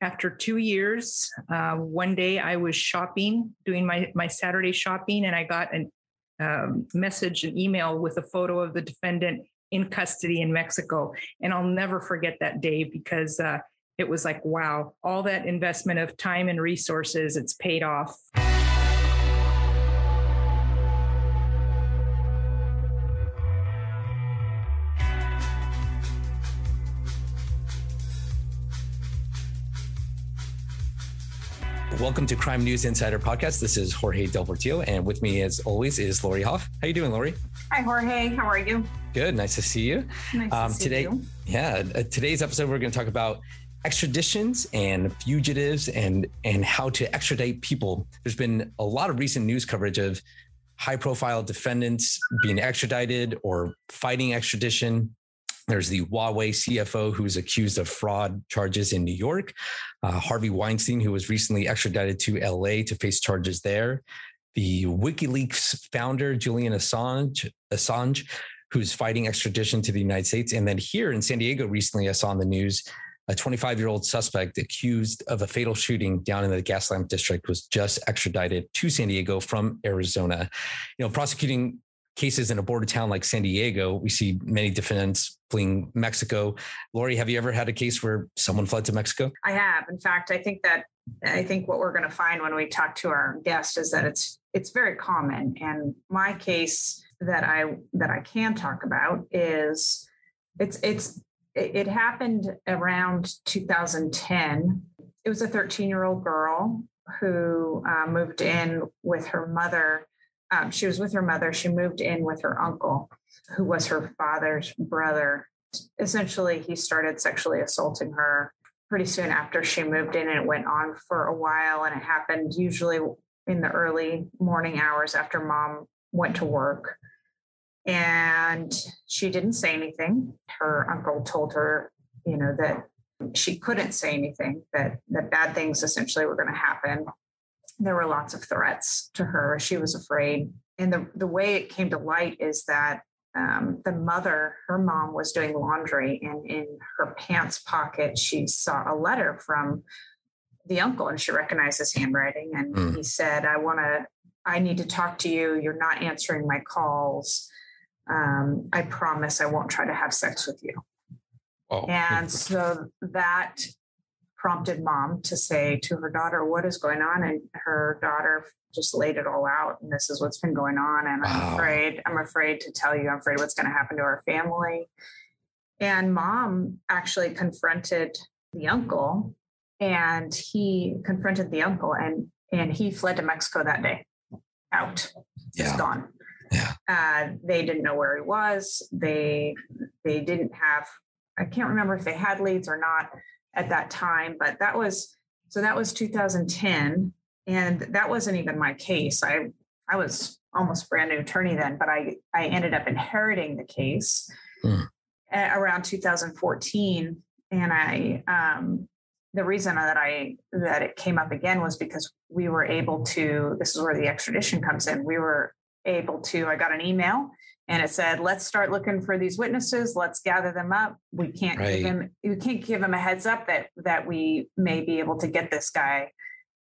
after two years, uh, one day I was shopping, doing my, my Saturday shopping, and I got a um, message, an email with a photo of the defendant in custody in Mexico. And I'll never forget that day because uh, it was like, wow, all that investment of time and resources, it's paid off. Welcome to Crime News Insider Podcast. This is Jorge Del Portillo, and with me, as always, is Lori Hoff. How you doing, Lori? Hi, Jorge. How are you? Good. Nice to see you. Nice um, to see today, you. Yeah. Uh, today's episode, we're going to talk about extraditions and fugitives and and how to extradite people. There's been a lot of recent news coverage of high-profile defendants being extradited or fighting extradition. There's the Huawei CFO who's accused of fraud charges in New York. Uh, Harvey Weinstein, who was recently extradited to LA to face charges there. The WikiLeaks founder, Julian Assange, Assange, who's fighting extradition to the United States. And then here in San Diego, recently I saw in the news a 25 year old suspect accused of a fatal shooting down in the Gaslamp district was just extradited to San Diego from Arizona. You know, prosecuting cases in a border town like San Diego, we see many defendants fleeing Mexico. Lori, have you ever had a case where someone fled to Mexico? I have. In fact, I think that I think what we're going to find when we talk to our guest is that it's it's very common. And my case that I that I can talk about is it's it's it happened around 2010. It was a 13 year old girl who uh, moved in with her mother um, she was with her mother. She moved in with her uncle, who was her father's brother. Essentially, he started sexually assaulting her pretty soon after she moved in, and it went on for a while. And it happened usually in the early morning hours after mom went to work. And she didn't say anything. Her uncle told her, you know, that she couldn't say anything, that that bad things essentially were going to happen there were lots of threats to her. She was afraid. And the, the way it came to light is that um, the mother, her mom, was doing laundry, and in her pants pocket, she saw a letter from the uncle, and she recognized his handwriting. And mm. he said, "I want to. I need to talk to you. You're not answering my calls. Um, I promise I won't try to have sex with you." Oh. And so that prompted mom to say to her daughter, What is going on? And her daughter just laid it all out. And this is what's been going on. And I'm wow. afraid, I'm afraid to tell you, I'm afraid what's going to happen to our family. And mom actually confronted the uncle and he confronted the uncle and and he fled to Mexico that day out. Yeah. He's gone. Yeah. Uh, they didn't know where he was. They they didn't have I can't remember if they had leads or not at that time, but that was so that was 2010 and that wasn't even my case. I I was almost brand new attorney then, but I I ended up inheriting the case hmm. around 2014 and I um the reason that I that it came up again was because we were able to this is where the extradition comes in. We were able to I got an email and it said let's start looking for these witnesses let's gather them up we can't right. give him we can't give him a heads up that that we may be able to get this guy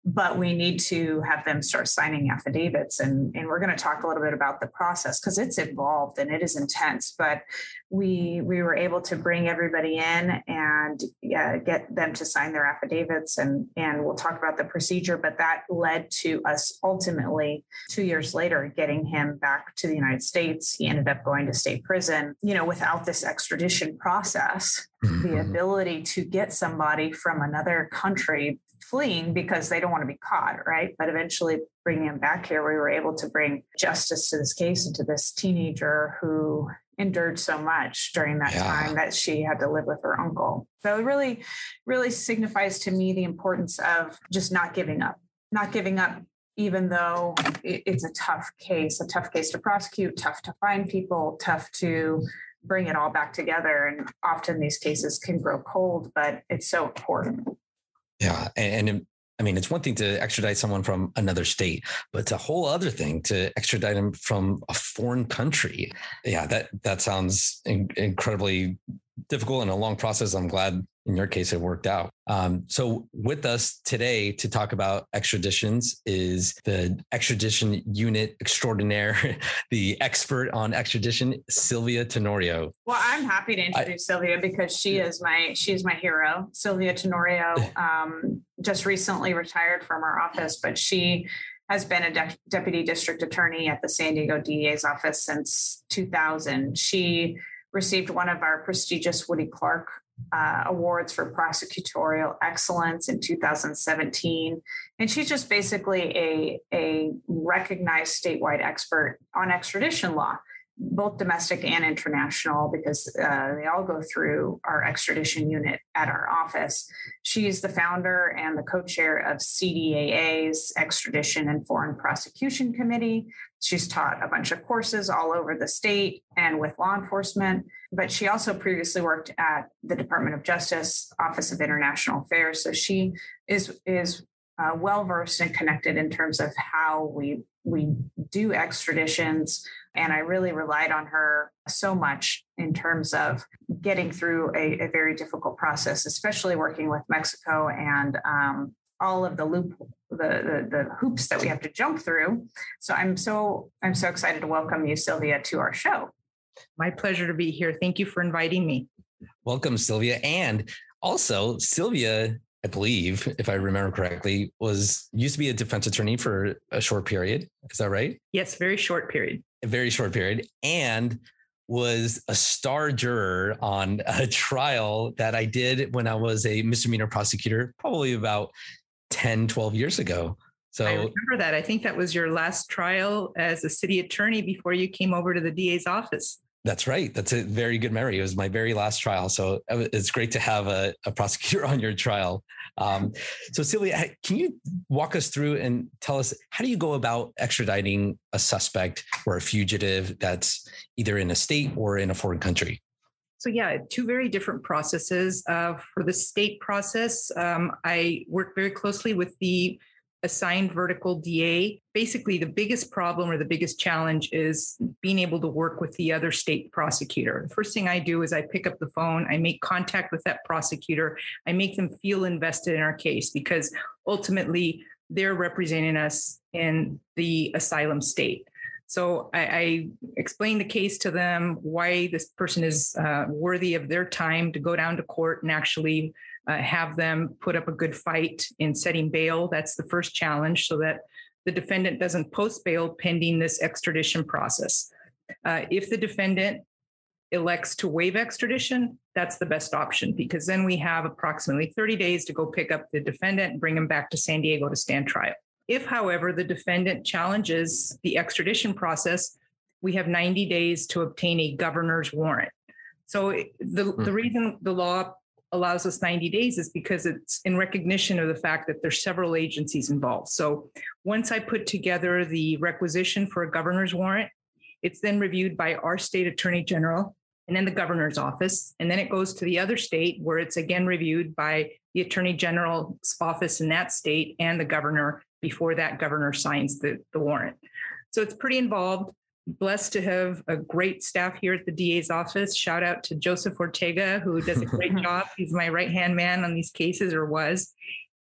but we need to have them start signing affidavits and, and we're going to talk a little bit about the process because it's involved and it is intense but we we were able to bring everybody in and yeah, get them to sign their affidavits and and we'll talk about the procedure but that led to us ultimately two years later getting him back to the united states. He ended up going to state prison you know without this extradition process mm-hmm. the ability to get somebody from another country fleeing because they don't want to be caught, right? But eventually bringing him back here, we were able to bring justice to this case and to this teenager who endured so much during that yeah. time that she had to live with her uncle. So it really, really signifies to me the importance of just not giving up, not giving up, even though it's a tough case, a tough case to prosecute, tough to find people, tough to bring it all back together. And often these cases can grow cold, but it's so important. Yeah. And, and, um, I mean, it's one thing to extradite someone from another state, but it's a whole other thing to extradite them from a foreign country. Yeah, that that sounds in, incredibly difficult and a long process. I'm glad in your case, it worked out. Um, so, with us today to talk about extraditions is the extradition unit extraordinaire, the expert on extradition, Sylvia Tenorio. Well, I'm happy to introduce I, Sylvia because she is my she is my hero. Sylvia Tenorio um, just recently retired from our office, but she has been a de- deputy district attorney at the San Diego DA's office since 2000. She received one of our prestigious Woody Clarke uh, awards for prosecutorial excellence in 2017 and she's just basically a, a recognized statewide expert on extradition law both domestic and international because uh, they all go through our extradition unit at our office. She's the founder and the co chair of CDAA's Extradition and Foreign Prosecution Committee. She's taught a bunch of courses all over the state and with law enforcement, but she also previously worked at the Department of Justice, Office of International Affairs. So she is, is uh, well versed and connected in terms of how we we do extraditions and i really relied on her so much in terms of getting through a, a very difficult process especially working with mexico and um, all of the loop the, the, the hoops that we have to jump through so i'm so i'm so excited to welcome you sylvia to our show my pleasure to be here thank you for inviting me welcome sylvia and also sylvia I believe, if I remember correctly, was used to be a defense attorney for a short period. Is that right? Yes, very short period. A very short period. And was a star juror on a trial that I did when I was a misdemeanor prosecutor, probably about 10, 12 years ago. So I remember that. I think that was your last trial as a city attorney before you came over to the DA's office. That's right. That's a very good memory. It was my very last trial. So it's great to have a, a prosecutor on your trial. Um, so, Sylvia, can you walk us through and tell us how do you go about extraditing a suspect or a fugitive that's either in a state or in a foreign country? So, yeah, two very different processes. Uh, for the state process, um, I work very closely with the assigned vertical DA. Basically, the biggest problem or the biggest challenge is being able to work with the other state prosecutor. The first thing I do is I pick up the phone, I make contact with that prosecutor, I make them feel invested in our case because ultimately they're representing us in the asylum state. So I, I explain the case to them, why this person is uh, worthy of their time to go down to court and actually uh, have them put up a good fight in setting bail. That's the first challenge, so that the defendant doesn't post bail pending this extradition process. Uh, if the defendant elects to waive extradition, that's the best option because then we have approximately 30 days to go pick up the defendant and bring him back to San Diego to stand trial. If, however, the defendant challenges the extradition process, we have 90 days to obtain a governor's warrant. So the, the hmm. reason the law allows us 90 days is because it's in recognition of the fact that there's several agencies involved. So once I put together the requisition for a governor's warrant, it's then reviewed by our state attorney general and then the governor's office. And then it goes to the other state where it's again reviewed by the attorney general's office in that state and the governor before that governor signs the, the warrant. So it's pretty involved blessed to have a great staff here at the DA's office. Shout out to Joseph Ortega, who does a great job. He's my right hand man on these cases, or was.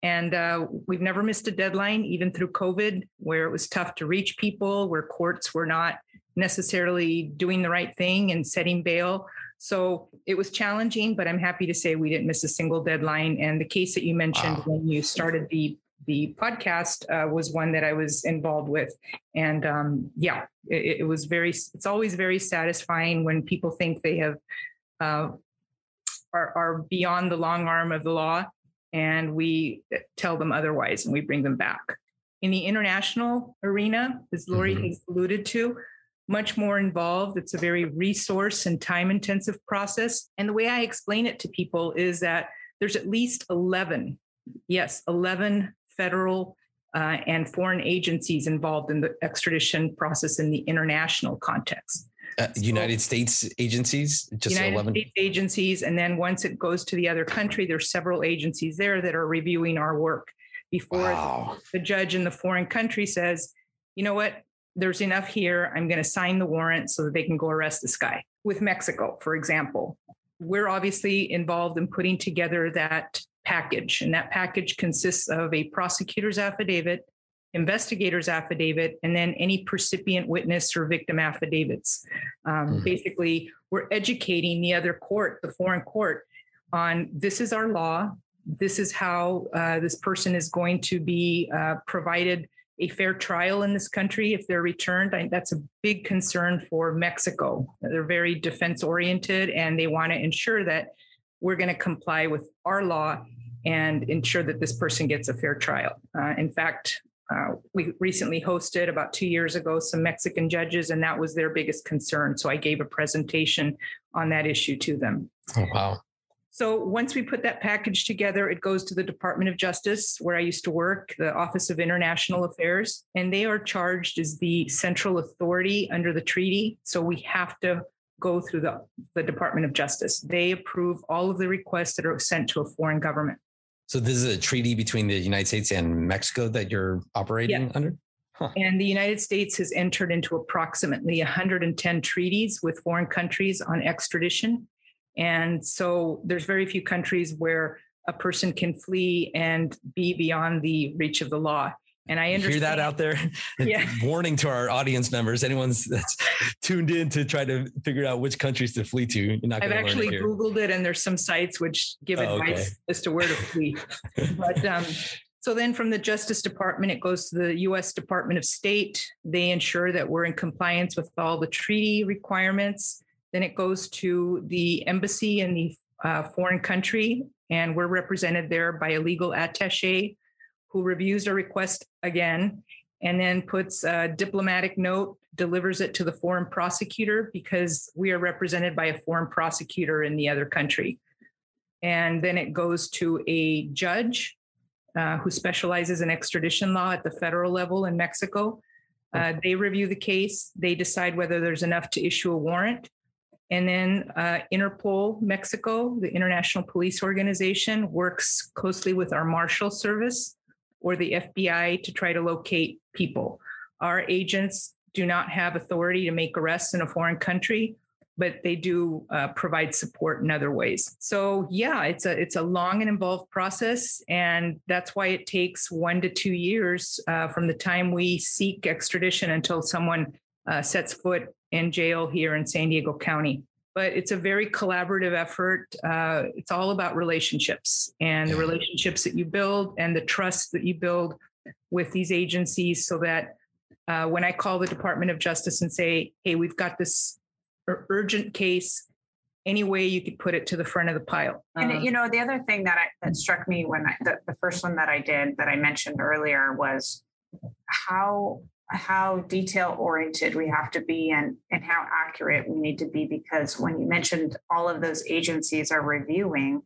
And uh, we've never missed a deadline, even through COVID, where it was tough to reach people, where courts were not necessarily doing the right thing and setting bail. So it was challenging, but I'm happy to say we didn't miss a single deadline. And the case that you mentioned wow. when you started the the podcast uh, was one that I was involved with. And um, yeah, it, it, was very, it's always very satisfying when people think they have, uh, are, are beyond the long arm of the law and we tell them otherwise and we bring them back. In the international arena, as Lori mm-hmm. has alluded to, much more involved. It's a very resource and time intensive process. And the way I explain it to people is that there's at least 11, yes, 11 federal uh, and foreign agencies involved in the extradition process in the international context. Uh, so, United States agencies, just United 11? States agencies, and then once it goes to the other country, there's several agencies there that are reviewing our work before wow. the judge in the foreign country says, you know what, there's enough here. I'm going to sign the warrant so that they can go arrest this guy. With Mexico, for example, we're obviously involved in putting together that package. And that package consists of a prosecutor's affidavit, investigator's affidavit, and then any percipient witness or victim affidavits. Um, mm-hmm. Basically, we're educating the other court, the foreign court, on this is our law. This is how uh, this person is going to be uh, provided a fair trial in this country if they're returned. I, that's a big concern for Mexico. They're very defense oriented and they want to ensure that we're going to comply with our law and ensure that this person gets a fair trial. Uh, in fact, uh, we recently hosted about two years ago some Mexican judges, and that was their biggest concern. So I gave a presentation on that issue to them. Oh, wow. So once we put that package together, it goes to the Department of Justice, where I used to work, the Office of International Affairs, and they are charged as the central authority under the treaty. So we have to go through the, the Department of Justice. They approve all of the requests that are sent to a foreign government. So this is a treaty between the United States and Mexico that you're operating yeah. under? Huh. And the United States has entered into approximately 110 treaties with foreign countries on extradition. And so there's very few countries where a person can flee and be beyond the reach of the law. And I understand hear that out there. Yeah. Warning to our audience members: anyone's that's tuned in to try to figure out which countries to flee to. You're not. Going to get it. I've actually it Googled it, and there's some sites which give oh, advice okay. as to where to flee. but um, so then, from the Justice Department, it goes to the U.S. Department of State. They ensure that we're in compliance with all the treaty requirements. Then it goes to the embassy in the uh, foreign country, and we're represented there by a legal attaché who reviews a request again and then puts a diplomatic note, delivers it to the foreign prosecutor because we are represented by a foreign prosecutor in the other country. And then it goes to a judge uh, who specializes in extradition law at the federal level in Mexico. Uh, they review the case, they decide whether there's enough to issue a warrant. And then uh, Interpol Mexico, the International Police Organization, works closely with our Marshal Service or the FBI to try to locate people. Our agents do not have authority to make arrests in a foreign country, but they do uh, provide support in other ways. So yeah, it's a it's a long and involved process, and that's why it takes one to two years uh, from the time we seek extradition until someone uh, sets foot in jail here in San Diego County but it's a very collaborative effort. Uh, it's all about relationships and the relationships that you build and the trust that you build with these agencies so that uh, when I call the Department of Justice and say, hey, we've got this urgent case, any way you could put it to the front of the pile. And um, you know, the other thing that I, that struck me when I, the, the first one that I did that I mentioned earlier was how how detail oriented we have to be and and how accurate we need to be because when you mentioned all of those agencies are reviewing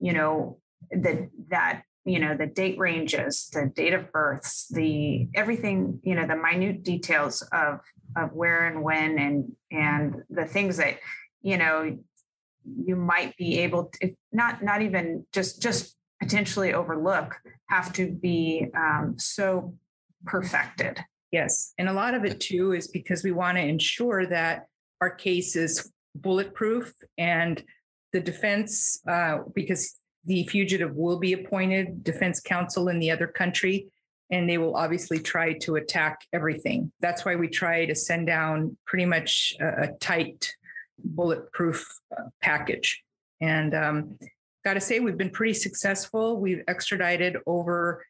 you know the that you know the date ranges the date of births the everything you know the minute details of of where and when and and the things that you know you might be able to not not even just just potentially overlook have to be um, so perfected Yes. And a lot of it too is because we want to ensure that our case is bulletproof and the defense, uh, because the fugitive will be appointed defense counsel in the other country, and they will obviously try to attack everything. That's why we try to send down pretty much a, a tight, bulletproof uh, package. And um, got to say, we've been pretty successful. We've extradited over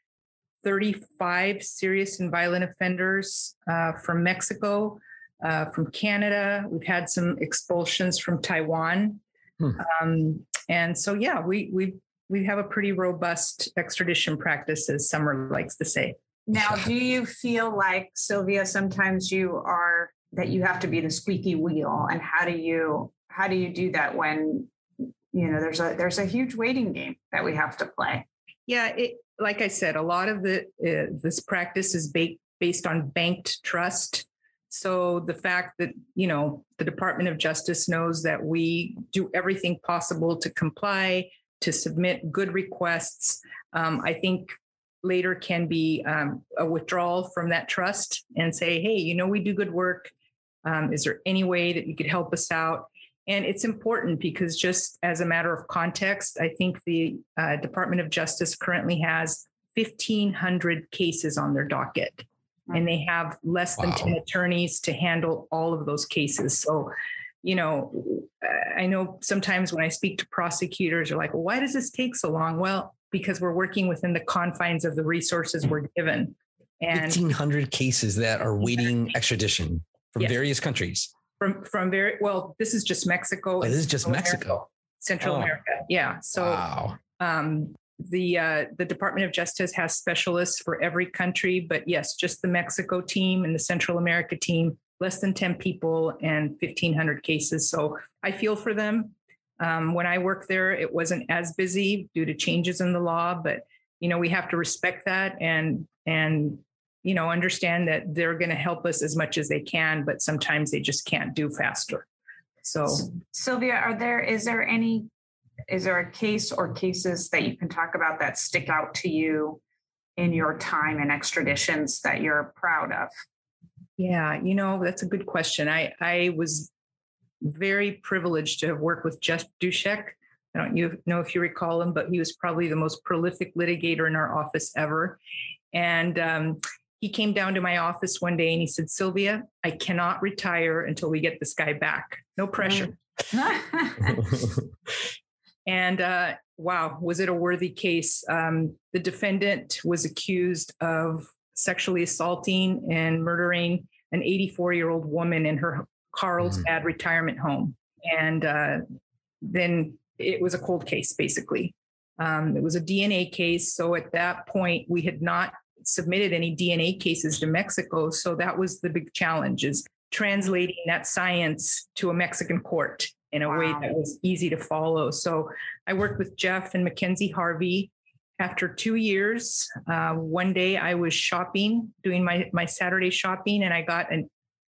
35 serious and violent offenders uh, from Mexico, uh, from Canada. We've had some expulsions from Taiwan. Hmm. Um, and so, yeah, we, we, we have a pretty robust extradition practice, as Summer likes to say. Now, do you feel like, Sylvia, sometimes you are that you have to be the squeaky wheel? And how do you how do you do that when you know there's a there's a huge waiting game that we have to play? Yeah, it, like I said, a lot of the uh, this practice is ba- based on banked trust. So the fact that you know the Department of Justice knows that we do everything possible to comply, to submit good requests, um, I think later can be um, a withdrawal from that trust and say, hey, you know, we do good work. Um, is there any way that you could help us out? And it's important because, just as a matter of context, I think the uh, Department of Justice currently has 1,500 cases on their docket, and they have less than wow. 10 attorneys to handle all of those cases. So, you know, I know sometimes when I speak to prosecutors, they're like, well, why does this take so long? Well, because we're working within the confines of the resources we're given. And 1,500 cases that are waiting extradition from yes. various countries. From from very well, this is just Mexico. Oh, this is just Central Mexico. America, Central oh. America. Yeah. So wow. um, the uh, the Department of Justice has specialists for every country, but yes, just the Mexico team and the Central America team, less than 10 people and 1,500 cases. So I feel for them. Um, when I worked there, it wasn't as busy due to changes in the law, but you know we have to respect that and and you know understand that they're going to help us as much as they can, but sometimes they just can't do faster. So, Sylvia, are there is there any is there a case or cases that you can talk about that stick out to you in your time and extraditions that you're proud of? Yeah, you know that's a good question. I I was very privileged to have worked with Jeff Dusek. I don't you know if you recall him, but he was probably the most prolific litigator in our office ever. And um, he came down to my office one day and he said, Sylvia, I cannot retire until we get this guy back. No pressure. Mm. and uh, wow, was it a worthy case? Um, the defendant was accused of sexually assaulting and murdering an 84 year old woman in her Carlsbad mm. retirement home. And uh, then it was a cold case, basically. Um, it was a DNA case. So at that point, we had not submitted any DNA cases to Mexico. So that was the big challenge is translating that science to a Mexican court in a wow. way that was easy to follow. So I worked with Jeff and Mackenzie Harvey. After two years, uh, one day I was shopping, doing my, my Saturday shopping, and I got a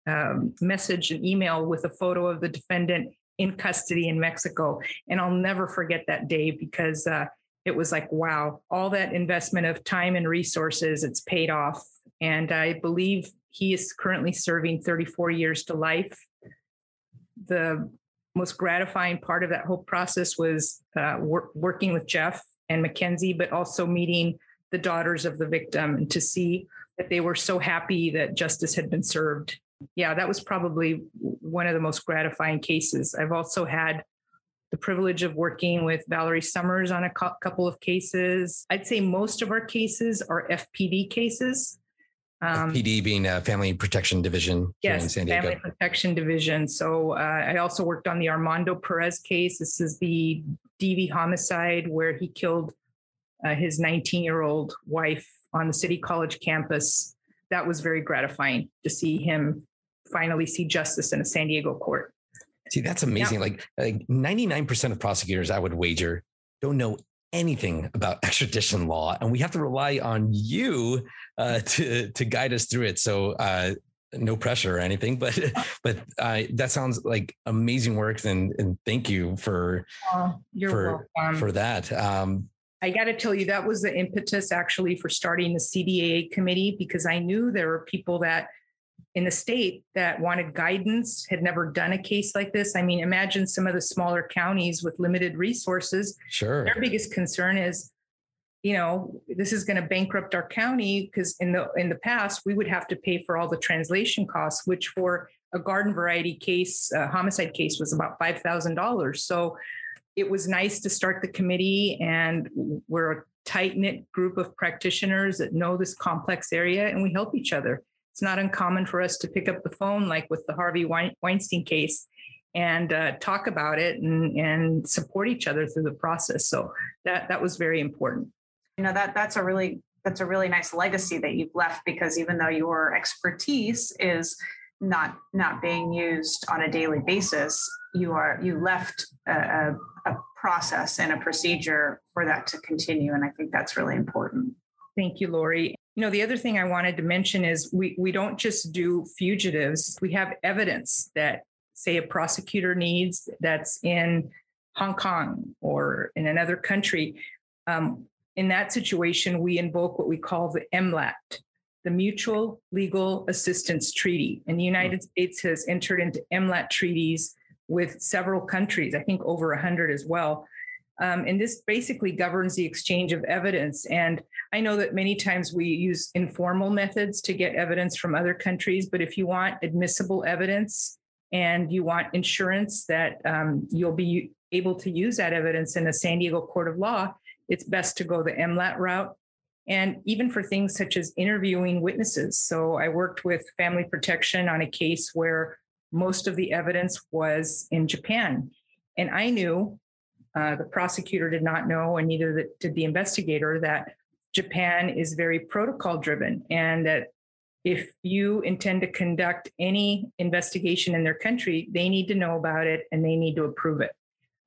um, message, an email with a photo of the defendant in custody in Mexico. And I'll never forget that day because uh, it was like, wow, all that investment of time and resources, it's paid off. And I believe he is currently serving 34 years to life. The most gratifying part of that whole process was uh, wor- working with Jeff and Mackenzie, but also meeting the daughters of the victim and to see that they were so happy that justice had been served yeah, that was probably one of the most gratifying cases. I've also had the privilege of working with Valerie Summers on a cu- couple of cases. I'd say most of our cases are FPD cases. Um, FPD being a Family Protection Division yes, in San Diego. Family Protection Division. So uh, I also worked on the Armando Perez case. This is the DV homicide where he killed uh, his 19 year old wife on the City College campus. That was very gratifying to see him finally see justice in a San Diego court. See, that's amazing. Like, like 99% of prosecutors, I would wager, don't know anything about extradition law. And we have to rely on you uh, to, to guide us through it. So, uh, no pressure or anything, but but uh, that sounds like amazing work. And, and thank you for oh, for welcome. for that. Um, I got to tell you, that was the impetus actually for starting the CDAA committee because I knew there were people that in the state that wanted guidance, had never done a case like this. I mean, imagine some of the smaller counties with limited resources. Sure. Their biggest concern is, you know, this is going to bankrupt our county because in the in the past we would have to pay for all the translation costs, which for a garden variety case, a homicide case, was about five thousand dollars. So it was nice to start the committee, and we're a tight knit group of practitioners that know this complex area, and we help each other it's not uncommon for us to pick up the phone, like with the Harvey Weinstein case, and uh, talk about it and, and support each other through the process. So that that was very important. You know that that's a really that's a really nice legacy that you've left because even though your expertise is not not being used on a daily basis, you are you left a, a, a process and a procedure for that to continue, and I think that's really important. Thank you, Lori. You know, the other thing I wanted to mention is we, we don't just do fugitives, we have evidence that, say, a prosecutor needs that's in Hong Kong or in another country. Um, in that situation, we invoke what we call the MLAT, the Mutual Legal Assistance Treaty. And the United States has entered into MLAT treaties with several countries, I think over 100 as well. Um, and this basically governs the exchange of evidence. And I know that many times we use informal methods to get evidence from other countries, but if you want admissible evidence and you want insurance that um, you'll be able to use that evidence in a San Diego court of law, it's best to go the MLAT route. And even for things such as interviewing witnesses. So I worked with family protection on a case where most of the evidence was in Japan. And I knew uh, the prosecutor did not know, and neither did the investigator, that Japan is very protocol driven and that if you intend to conduct any investigation in their country, they need to know about it and they need to approve it.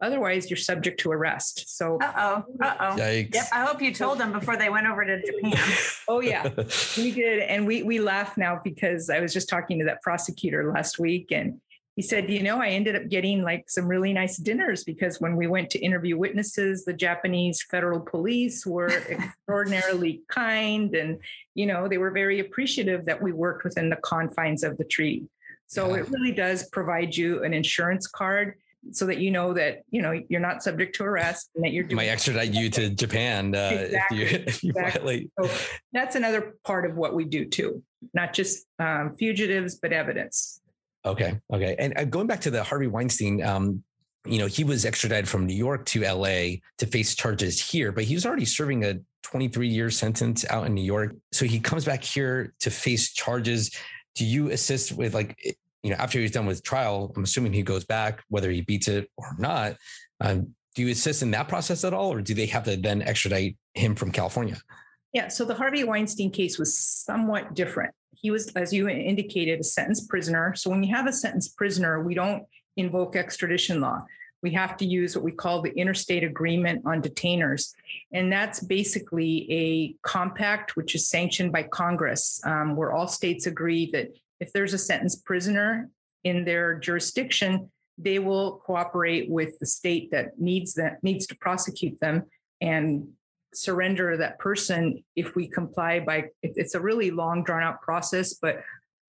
Otherwise, you're subject to arrest. So, uh oh, uh oh. Yikes. Yep. I hope you told them before they went over to Japan. oh yeah, we did, and we we laugh now because I was just talking to that prosecutor last week, and he said, you know, I ended up getting like some really nice dinners because when we went to interview witnesses, the Japanese federal police were extraordinarily kind, and you know, they were very appreciative that we worked within the confines of the treaty. So yeah. it really does provide you an insurance card so that you know that you know you're not subject to arrest and that you're doing might extradite you to Japan uh, exactly. if you if you exactly. violate. So that's another part of what we do too, not just um, fugitives but evidence. Okay, okay, and uh, going back to the Harvey Weinstein. Um, you know, he was extradited from New York to LA to face charges here, but he was already serving a 23 year sentence out in New York. So he comes back here to face charges. Do you assist with like you know, after he's done with trial, I'm assuming he goes back, whether he beats it or not. Um, do you assist in that process at all, or do they have to then extradite him from California? Yeah, so the Harvey Weinstein case was somewhat different. He was, as you indicated, a sentenced prisoner. So when you have a sentenced prisoner, we don't invoke extradition law. We have to use what we call the interstate agreement on detainers. And that's basically a compact which is sanctioned by Congress, um, where all states agree that if there's a sentenced prisoner in their jurisdiction, they will cooperate with the state that needs that needs to prosecute them and surrender that person if we comply by it's a really long drawn out process but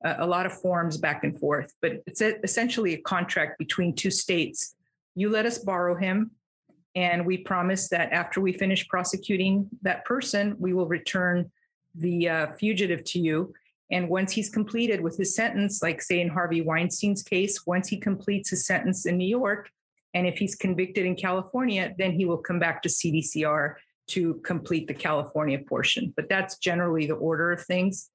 a lot of forms back and forth. But it's essentially a contract between two states. You let us borrow him and we promise that after we finish prosecuting that person we will return the uh, fugitive to you. And once he's completed with his sentence, like say in Harvey Weinstein's case, once he completes his sentence in New York, and if he's convicted in California, then he will come back to CDCR to complete the California portion. But that's generally the order of things.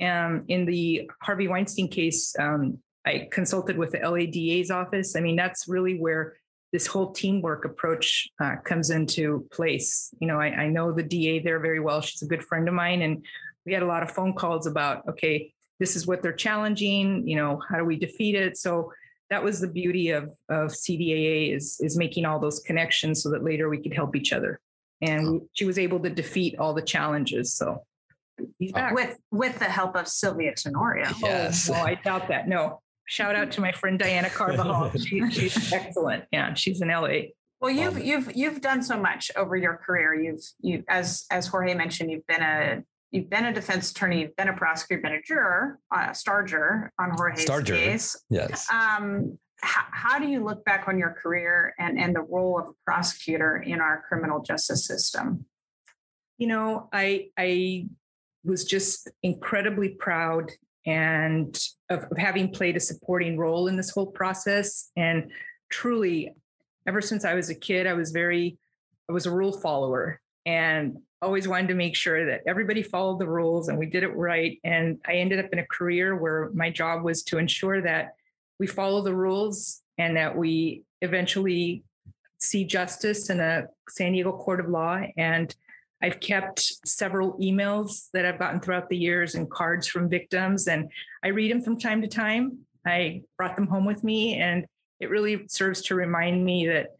Um, in the Harvey Weinstein case, um, I consulted with the LADA's office. I mean, that's really where this whole teamwork approach uh, comes into place. You know, I, I know the DA there very well. She's a good friend of mine, and we had a lot of phone calls about, okay, this is what they're challenging, you know, how do we defeat it? So that was the beauty of, of CDAA is, is making all those connections so that later we could help each other. And she was able to defeat all the challenges. So he's back. With, with the help of Sylvia Tenorio. Yes. Oh, no, I doubt that. No. Shout out to my friend Diana Carvajal. she, she's excellent. Yeah, she's in LA. Well, you've you've you've done so much over your career. You've you as as Jorge mentioned, you've been a you've been a defense attorney, you've been a prosecutor, you've been a juror, uh, a star juror on Jorge's star juror. case. Yes. Um, how, how do you look back on your career and, and the role of a prosecutor in our criminal justice system? You know, I I was just incredibly proud and of, of having played a supporting role in this whole process. And truly, ever since I was a kid, I was very I was a rule follower. And always wanted to make sure that everybody followed the rules and we did it right. And I ended up in a career where my job was to ensure that we follow the rules and that we eventually see justice in a San Diego court of law. And I've kept several emails that I've gotten throughout the years and cards from victims, and I read them from time to time. I brought them home with me, and it really serves to remind me that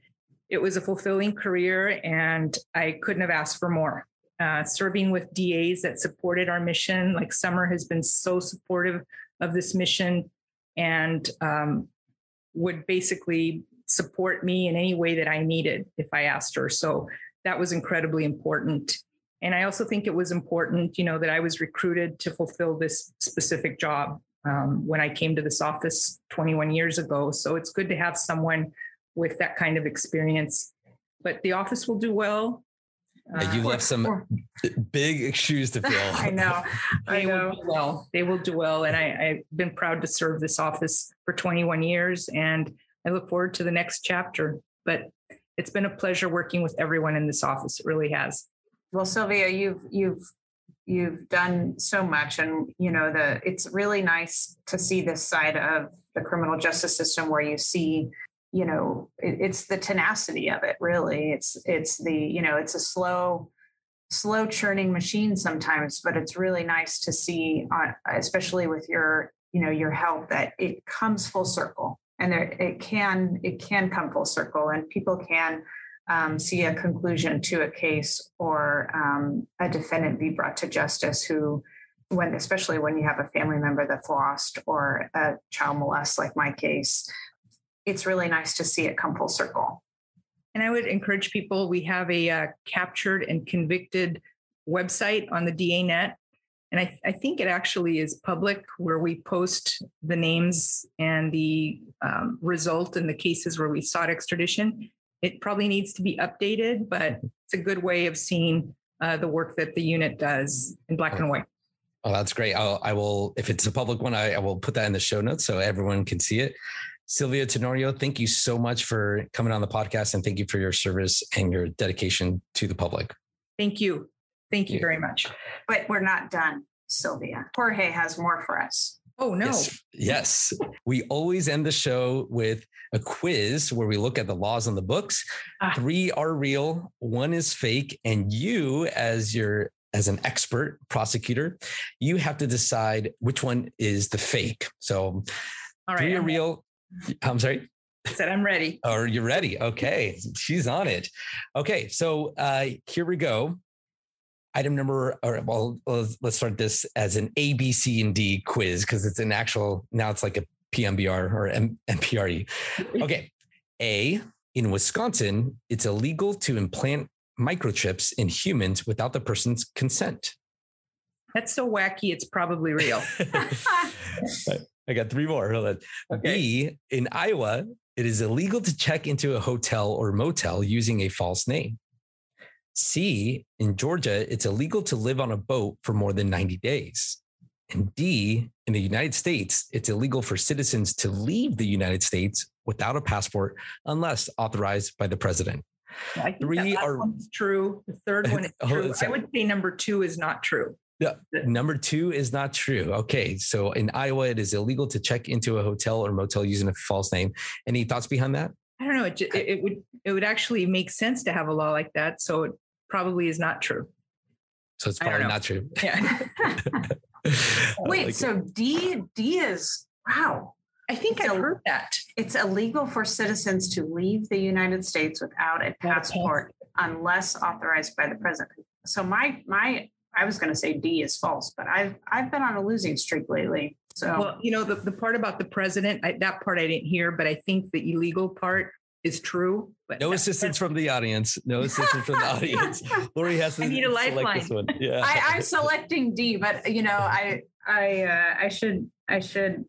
it was a fulfilling career and I couldn't have asked for more uh, serving with DAs that supported our mission. Like Summer has been so supportive of this mission and um, would basically support me in any way that I needed if I asked her. So that was incredibly important. And I also think it was important, you know, that I was recruited to fulfill this specific job. um, when I came to this office 21 years ago. So it's good to have someone with that kind of experience. But the office will do well. Uh, you left some big shoes to fill. I know. I know. Will well, they will do well. And I, I've been proud to serve this office for 21 years. And I look forward to the next chapter. But it's been a pleasure working with everyone in this office. It really has. Well, Sylvia, you've you've you've done so much and you know the it's really nice to see this side of the criminal justice system where you see you know it, it's the tenacity of it really. It's it's the you know it's a slow slow churning machine sometimes but it's really nice to see uh, especially with your you know your help that it comes full circle and there, it can it can come full circle and people can um, see a conclusion to a case or um, a defendant be brought to justice who when especially when you have a family member that's lost or a child molest like my case it's really nice to see it come full circle and i would encourage people we have a uh, captured and convicted website on the da net and I, I, think it actually is public where we post the names and the um, result in the cases where we sought extradition it probably needs to be updated, but it's a good way of seeing uh, the work that the unit does in black and white. Oh, that's great. I'll, I will, if it's a public one, I, I will put that in the show notes so everyone can see it. Sylvia Tenorio, thank you so much for coming on the podcast and thank you for your service and your dedication to the public. Thank you. Thank you very much. But we're not done, Sylvia. Jorge has more for us. Oh, no. Yes. yes. We always end the show with a quiz where we look at the laws on the books. Ah. Three are real, one is fake, and you, as your as an expert prosecutor, you have to decide which one is the fake. So, All right, three are I'm real. I'm sorry. I said I'm ready. Are you ready? Okay, she's on it. Okay, so uh, here we go item number or well let's start this as an a b c and d quiz because it's an actual now it's like a pmbr or M- mpre okay a in wisconsin it's illegal to implant microchips in humans without the person's consent that's so wacky it's probably real i got three more okay. b in iowa it is illegal to check into a hotel or motel using a false name C, in Georgia, it's illegal to live on a boat for more than 90 days. And D, in the United States, it's illegal for citizens to leave the United States without a passport unless authorized by the president. I Three are true. The third one is true. I would say number two is not true. Yeah, number two is not true. Okay, so in Iowa, it is illegal to check into a hotel or motel using a false name. Any thoughts behind that? I don't know. It, it, would it would actually make sense to have a law like that. So it probably is not true. So it's probably not true. Yeah. Wait, like so D D is wow. I think it's I've heard that. It's illegal for citizens to leave the United States without a passport unless authorized by the president. So my my I was going to say D is false, but I've I've been on a losing streak lately. So well, you know the, the part about the president, I, that part I didn't hear, but I think the illegal part is true. But no assistance from the audience. No assistance from the audience. Lori has to I need a lifeline. Yeah. I, am selecting D, but you know, I I uh, I should I should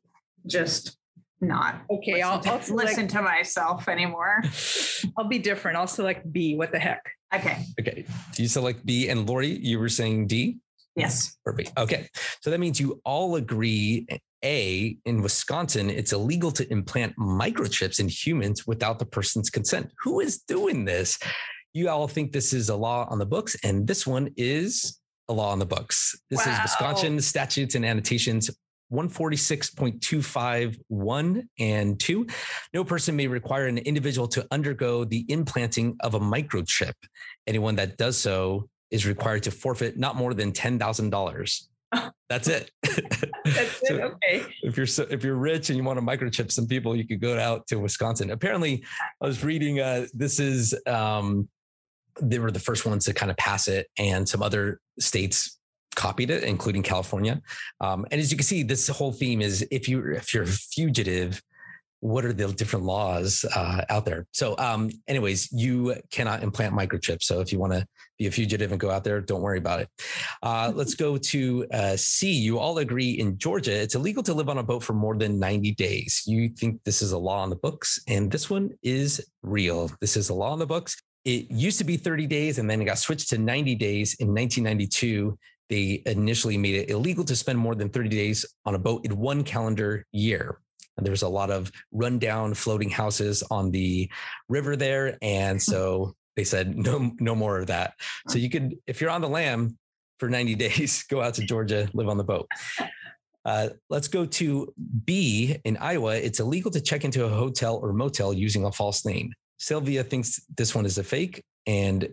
just not okay. I'll, to, I'll select, listen to myself anymore. I'll be different. I'll select B. What the heck? Okay. Okay. You select B, and Lori, you were saying D. Yes. Perfect. Okay. So that means you all agree a, in Wisconsin, it's illegal to implant microchips in humans without the person's consent. Who is doing this? You all think this is a law on the books, and this one is a law on the books. This wow. is Wisconsin statutes and annotations 146.251 and 2. No person may require an individual to undergo the implanting of a microchip. Anyone that does so is required to forfeit not more than $10,000. That's it. That's so it. Okay. If you're so, if you're rich and you want to microchip some people, you could go out to Wisconsin. Apparently, I was reading. Uh, this is um, they were the first ones to kind of pass it, and some other states copied it, including California. Um, and as you can see, this whole theme is if you if you're a fugitive, what are the different laws uh, out there. So, um, anyways, you cannot implant microchips. So, if you want to be a fugitive and go out there, don't worry about it. Uh, let's go to uh, C. You all agree in Georgia, it's illegal to live on a boat for more than 90 days. You think this is a law on the books, and this one is real. This is a law on the books. It used to be 30 days and then it got switched to 90 days in 1992 they initially made it illegal to spend more than 30 days on a boat in one calendar year. And there's a lot of rundown floating houses on the river there. And so they said, no, no more of that. So you could, if you're on the lam for 90 days, go out to Georgia, live on the boat. Uh, let's go to B in Iowa. It's illegal to check into a hotel or motel using a false name. Sylvia thinks this one is a fake, and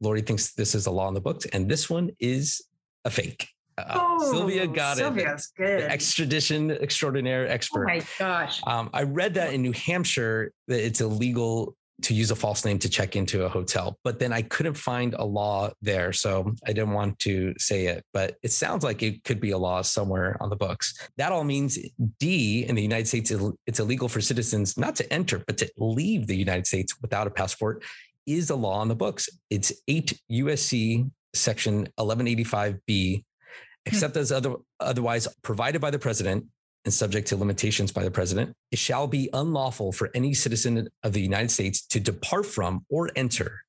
Lori thinks this is a law in the books, and this one is a fake. Uh, oh, Sylvia got it. Sylvia's it. good. Extradition extraordinaire expert. Oh my gosh. Um, I read that in New Hampshire that it's illegal to use a false name to check into a hotel, but then I couldn't find a law there. So I didn't want to say it, but it sounds like it could be a law somewhere on the books. That all means D in the United States, it's illegal for citizens not to enter, but to leave the United States without a passport is a law on the books. It's 8 USC section 1185B, hmm. except as other, otherwise provided by the president and subject to limitations by the president, it shall be unlawful for any citizen of the United States to depart from or enter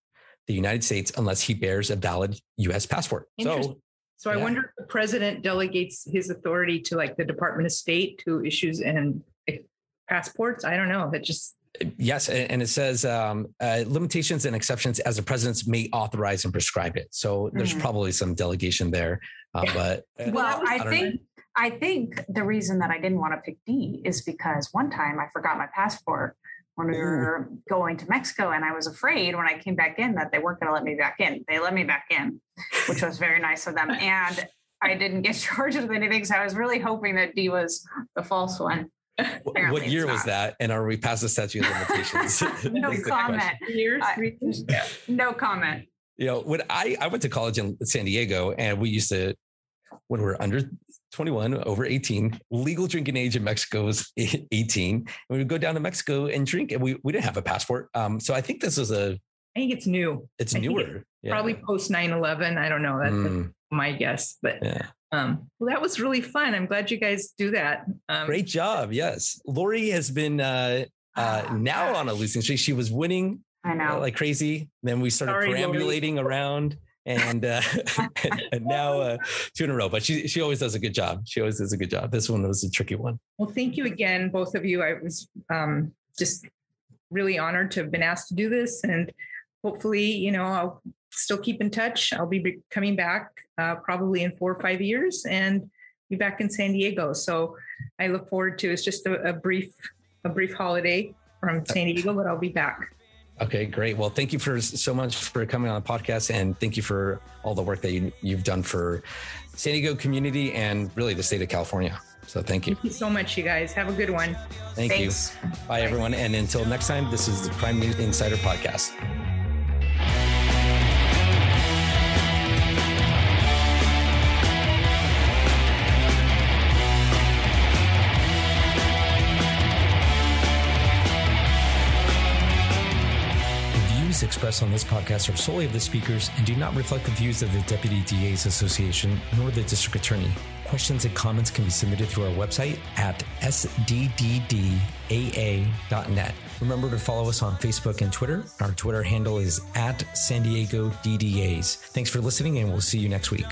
the United States unless he bears a valid US passport. So so I yeah. wonder if the president delegates his authority to like the Department of State to issues and passports. I don't know. That just Yes, and it says um, uh, limitations and exceptions as the presidents may authorize and prescribe it. So there's mm-hmm. probably some delegation there, uh, but uh, well, I, I think know. I think the reason that I didn't want to pick D is because one time I forgot my passport when we were going to Mexico, and I was afraid when I came back in that they weren't going to let me back in. They let me back in, which was very nice of them, and I didn't get charged with anything. So I was really hoping that D was the false one what year was that? And are we past the statute of limitations? no comment. Years? Uh, no comment. You know, when I, I went to college in San Diego and we used to, when we were under 21, over 18, legal drinking age in Mexico was 18. And we would go down to Mexico and drink and we, we didn't have a passport. Um, so I think this is a, I think it's new. It's newer. It's yeah. Probably post 9 11. I don't know. That's mm. my guess. But yeah. Um, well, that was really fun. I'm glad you guys do that. Um, Great job. Yes. Lori has been uh, uh, oh, now on a losing streak. She was winning I know. Uh, like crazy. Then we started Sorry, perambulating Lori. around and, uh, and, and now uh, two in a row. But she she always does a good job. She always does a good job. This one was a tricky one. Well, thank you again, both of you. I was um, just really honored to have been asked to do this, and hopefully, you know, I'll still keep in touch. I'll be coming back uh, probably in four or five years and be back in San Diego. So I look forward to it's just a, a brief a brief holiday from San Diego, but I'll be back. Okay, great. Well, thank you for so much for coming on the podcast, and thank you for all the work that you, have done for San Diego community and really the state of California. So thank you. Thank you so much, you guys. Have a good one. Thank Thanks. you. Bye, Bye, everyone. And until next time, this is the Prime News Insider Podcast. expressed on this podcast are solely of the speakers and do not reflect the views of the Deputy DA's Association nor the District Attorney. Questions and comments can be submitted through our website at sdddaa.net. Remember to follow us on Facebook and Twitter. Our Twitter handle is at San Diego DDAs. Thanks for listening, and we'll see you next week.